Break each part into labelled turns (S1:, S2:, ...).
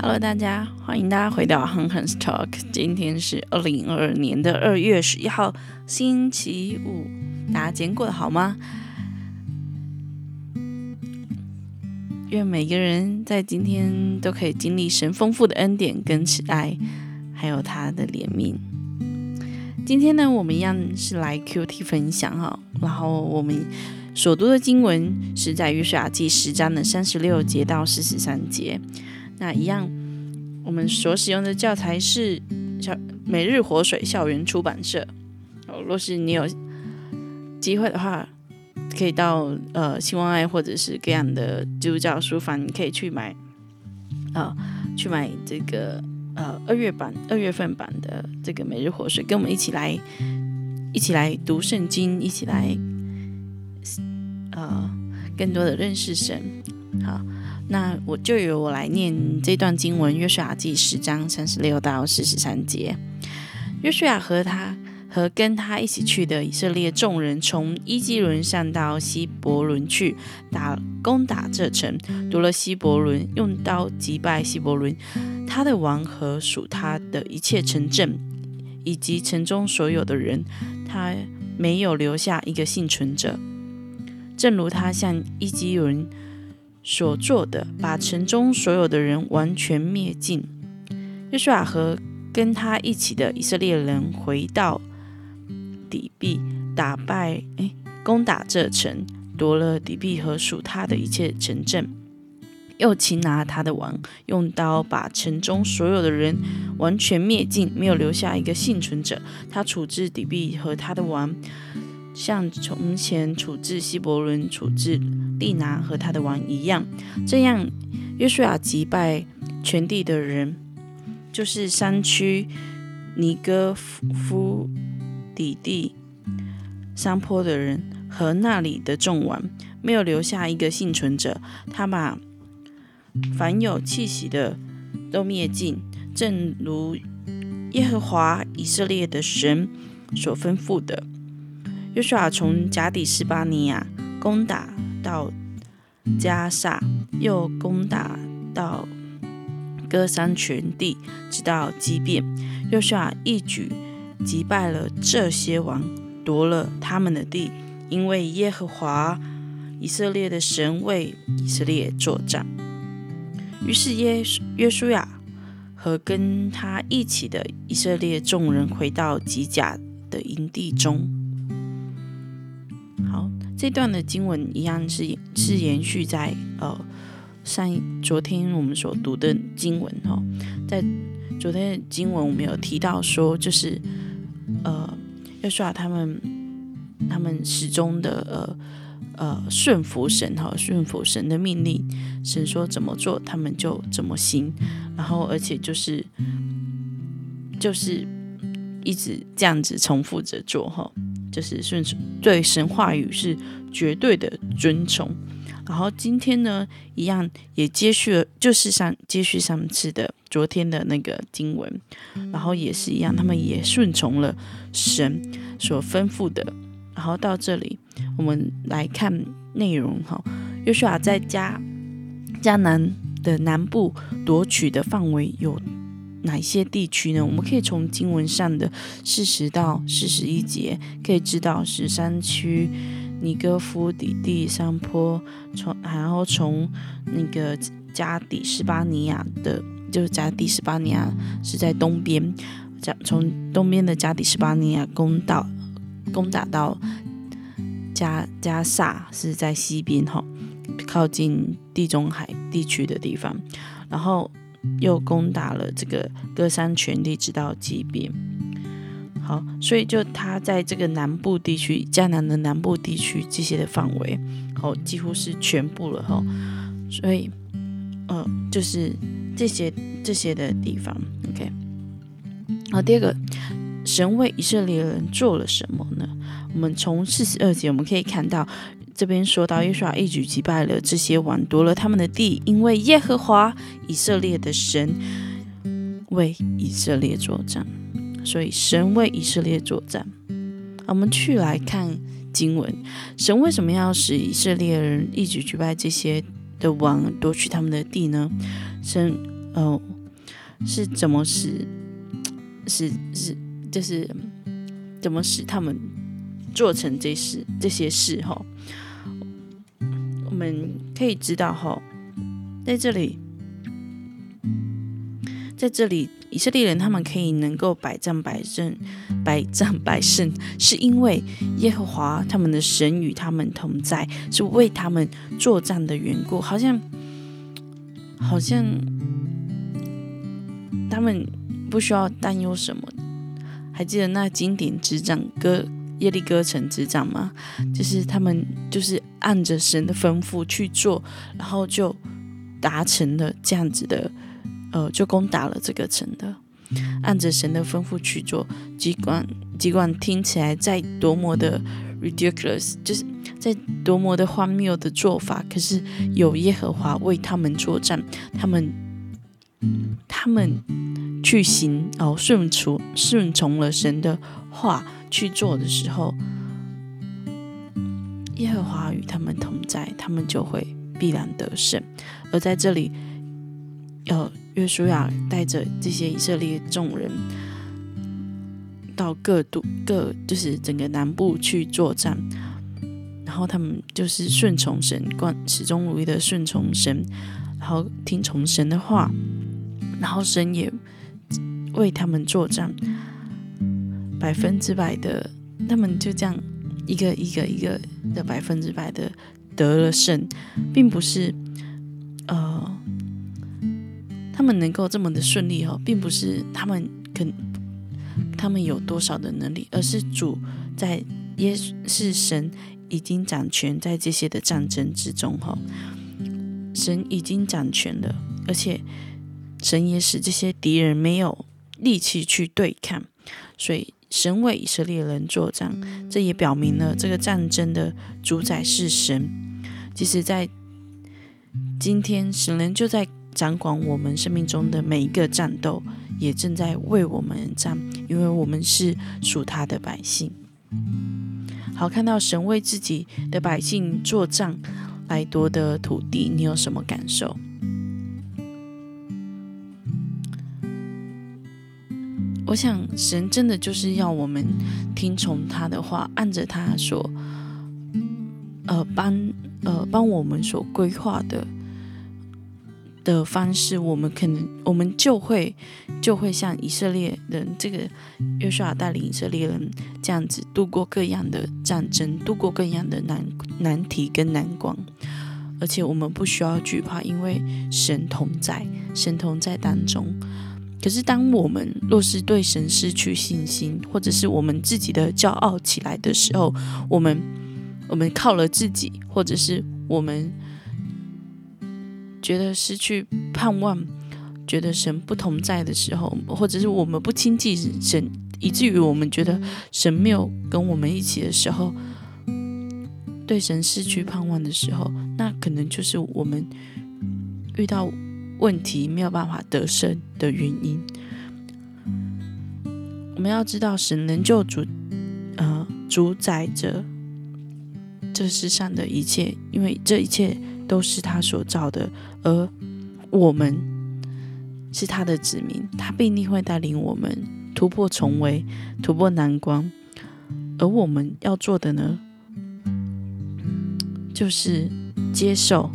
S1: Hello，大家，欢迎大家回到 Hun Hun's Talk。今天是二零二二年的二月十一号，星期五。大家今天过得好吗？愿每个人在今天都可以经历神丰富的恩典跟慈爱，还有他的怜悯。今天呢，我们一样是来 QT 分享哈，然后我们所读的经文是在约书亚记十章的三十六节到四十三节。那一样，我们所使用的教材是校每日活水校园出版社。哦，若是你有机会的话，可以到呃希望爱或者是各样的基督教书房，你可以去买啊，去买这个呃二月版、二月份版的这个每日活水，跟我们一起来一起来读圣经，一起来呃更多的认识神。好。那我就由我来念这段经文，《约书亚记》十章三十六到四十三节。约书亚和他和跟他一起去的以色列众人，从伊基伦上到希伯伦去打攻打这城，夺了希伯伦，用刀击败希伯伦，他的王和属他的一切城镇，以及城中所有的人，他没有留下一个幸存者，正如他向伊基伦。所做的，把城中所有的人完全灭尽。约书亚和跟他一起的以色列人回到底壁，打败哎，攻打这城，夺了底壁和属他的一切城镇，又擒拿他的王，用刀把城中所有的人完全灭尽，没有留下一个幸存者。他处置底壁和他的王。像从前处置希伯伦、处置利拿和他的王一样，这样约书亚击败全地的人，就是山区尼哥夫底地山坡的人和那里的众王，没有留下一个幸存者。他把凡有气息的都灭尽，正如耶和华以色列的神所吩咐的。约书亚从加底斯巴尼亚攻打到加萨，又攻打到歌山全地，直到基变。约书亚一举击败了这些王，夺了他们的地，因为耶和华以色列的神为以色列作战。于是耶约书亚和跟他一起的以色列众人回到吉甲的营地中。这段的经文一样是是延续在呃上昨天我们所读的经文哈，在昨天的经文我们有提到说，就是呃约书亚他们他们始终的呃呃顺服神哈，顺服神的命令，神说怎么做他们就怎么行，然后而且就是就是一直这样子重复着做哈。就是顺从对神话语是绝对的尊崇，然后今天呢，一样也接续了，就是上接续上次的昨天的那个经文，然后也是一样，他们也顺从了神所吩咐的，然后到这里我们来看内容哈，约书亚在加加南的南部夺取的范围有。哪些地区呢？我们可以从经文上的四十到四十一节可以知道是山区尼哥夫底地山坡，从然后从那个加底斯巴尼亚的，就是加底斯巴尼亚是在东边，加从东边的加底斯巴尼亚攻到攻打到加加萨是在西边哈，靠近地中海地区的地方，然后。又攻打了这个歌山全地，直到即便好，所以就他在这个南部地区，迦南的南部地区这些的范围，哦，几乎是全部了哈。所以，呃，就是这些这些的地方，OK。好，第二个，神为以色列人做了什么呢？我们从四十二节我们可以看到。这边说到，约书亚一举击败了这些王，夺了他们的地，因为耶和华以色列的神为以色列作战，所以神为以色列作战。我们去来看经文，神为什么要使以色列人一举击败这些的王，夺取他们的地呢？神，哦，是怎么使使使就是怎么使他们做成这事这些事哈？我们可以知道哈，在这里，在这里，以色列人他们可以能够百战百胜，百战百胜，是因为耶和华他们的神与他们同在，是为他们作战的缘故，好像。好像他们不需要担忧什么。还记得那经典执掌歌耶利哥城之战吗？就是他们就是按着神的吩咐去做，然后就达成了这样子的，呃，就攻打了这个城的。按着神的吩咐去做，尽管尽管听起来再多么的 ridiculous，就是。在多么的荒谬的做法，可是有耶和华为他们作战，他们他们去行哦，顺从顺从了神的话去做的时候，耶和华与他们同在，他们就会必然得胜。而在这里，呃约书亚带着这些以色列众人到各度各，就是整个南部去作战。然后他们就是顺从神，贯始终如一的顺从神，然后听从神的话，然后神也为他们作战，百分之百的，他们就这样一个一个一个的百分之百的得了胜，并不是呃他们能够这么的顺利哦，并不是他们肯他们有多少的能力，而是主在耶是神。已经掌权在这些的战争之中，哈，神已经掌权了，而且神也使这些敌人没有力气去对抗，所以神为以色列人作战，这也表明了这个战争的主宰是神。即使在今天，神人就在掌管我们生命中的每一个战斗，也正在为我们战，因为我们是属他的百姓。好，看到神为自己的百姓作战来夺得土地，你有什么感受？我想，神真的就是要我们听从他的话，按着他所呃帮呃帮我们所规划的。的方式，我们可能我们就会就会像以色列人这个约书亚带领以色列人这样子度过各样的战争，度过各样的难难题跟难关，而且我们不需要惧怕，因为神同在，神同在当中。可是当我们若是对神失去信心，或者是我们自己的骄傲起来的时候，我们我们靠了自己，或者是我们。觉得失去盼望，觉得神不同在的时候，或者是我们不亲近神，以至于我们觉得神没有跟我们一起的时候，对神失去盼望的时候，那可能就是我们遇到问题没有办法得胜的原因。我们要知道，神能救主，呃，主宰着这世上的一切，因为这一切。都是他所造的，而我们是他的子民，他必定会带领我们突破重围，突破难关。而我们要做的呢，就是接受，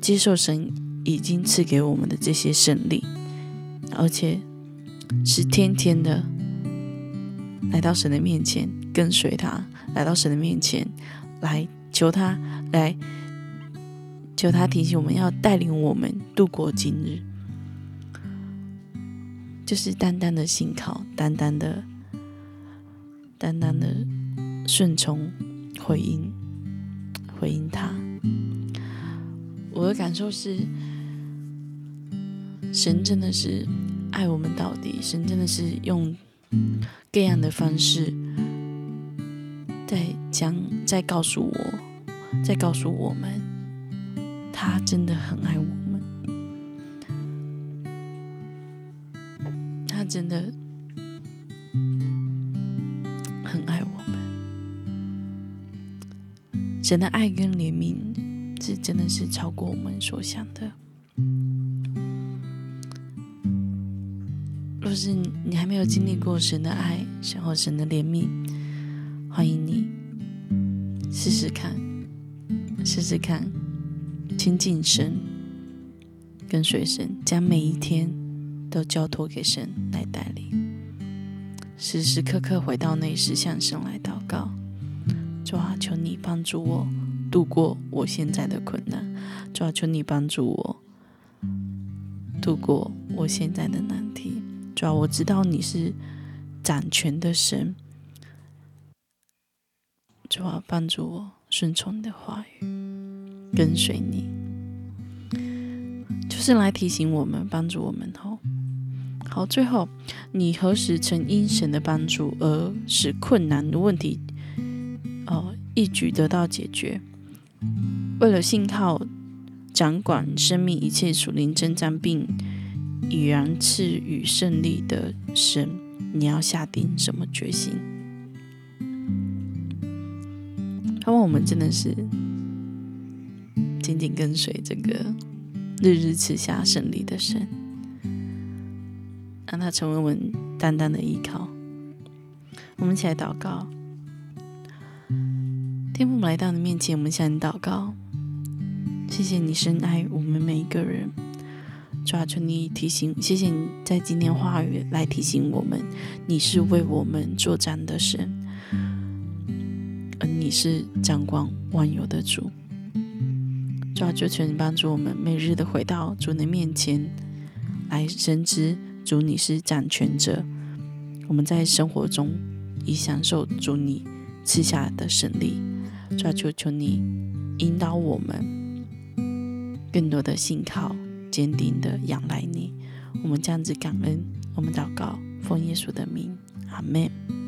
S1: 接受神已经赐给我们的这些胜利，而且是天天的来到神的面前，跟随他，来到神的面前，来求他来。求他提醒我们要带领我们度过今日，就是单单的信靠，单单的、单单的顺从、回应、回应他。我的感受是，神真的是爱我们到底，神真的是用各样的方式在讲，在告诉我，在告诉我们。他真的很爱我们，他真的很爱我们。神的爱跟怜悯，这真的是超过我们所想的。若是你还没有经历过神的爱，神或神的怜悯，欢迎你试试看，试试看亲近神，跟随神，将每一天都交托给神来带领，时时刻刻回到内室向神来祷告。主啊，求你帮助我度过我现在的困难。主啊，求你帮助我度过我现在的难题。主啊，我知道你是掌权的神。主啊，帮助我顺从你的话语，跟随你，就是来提醒我们，帮助我们哦。好，最后，你何时曾因神的帮助而使困难的问题？哦，一举得到解决。为了信靠掌管生命一切属灵征战，并已然赐予胜利的神，你要下定什么决心？盼望我们真的是紧紧跟随这个日日赐下胜利的神，让他成为我们单单的依靠。我们一起来祷告。天父来到你面前，我们向你祷告，谢谢你深爱我们每一个人。抓住，你提醒，谢谢你在今天话语来提醒我们，你是为我们作战的神，而你是掌管万有的主。抓住，求你帮助我们，每日的回到主的面前来深知主你是掌权者。我们在生活中以享受主你赐下的胜利。主啊，求求你引导我们，更多的信靠、坚定的仰赖你。我们这样子感恩，我们祷告，奉耶稣的名，阿门。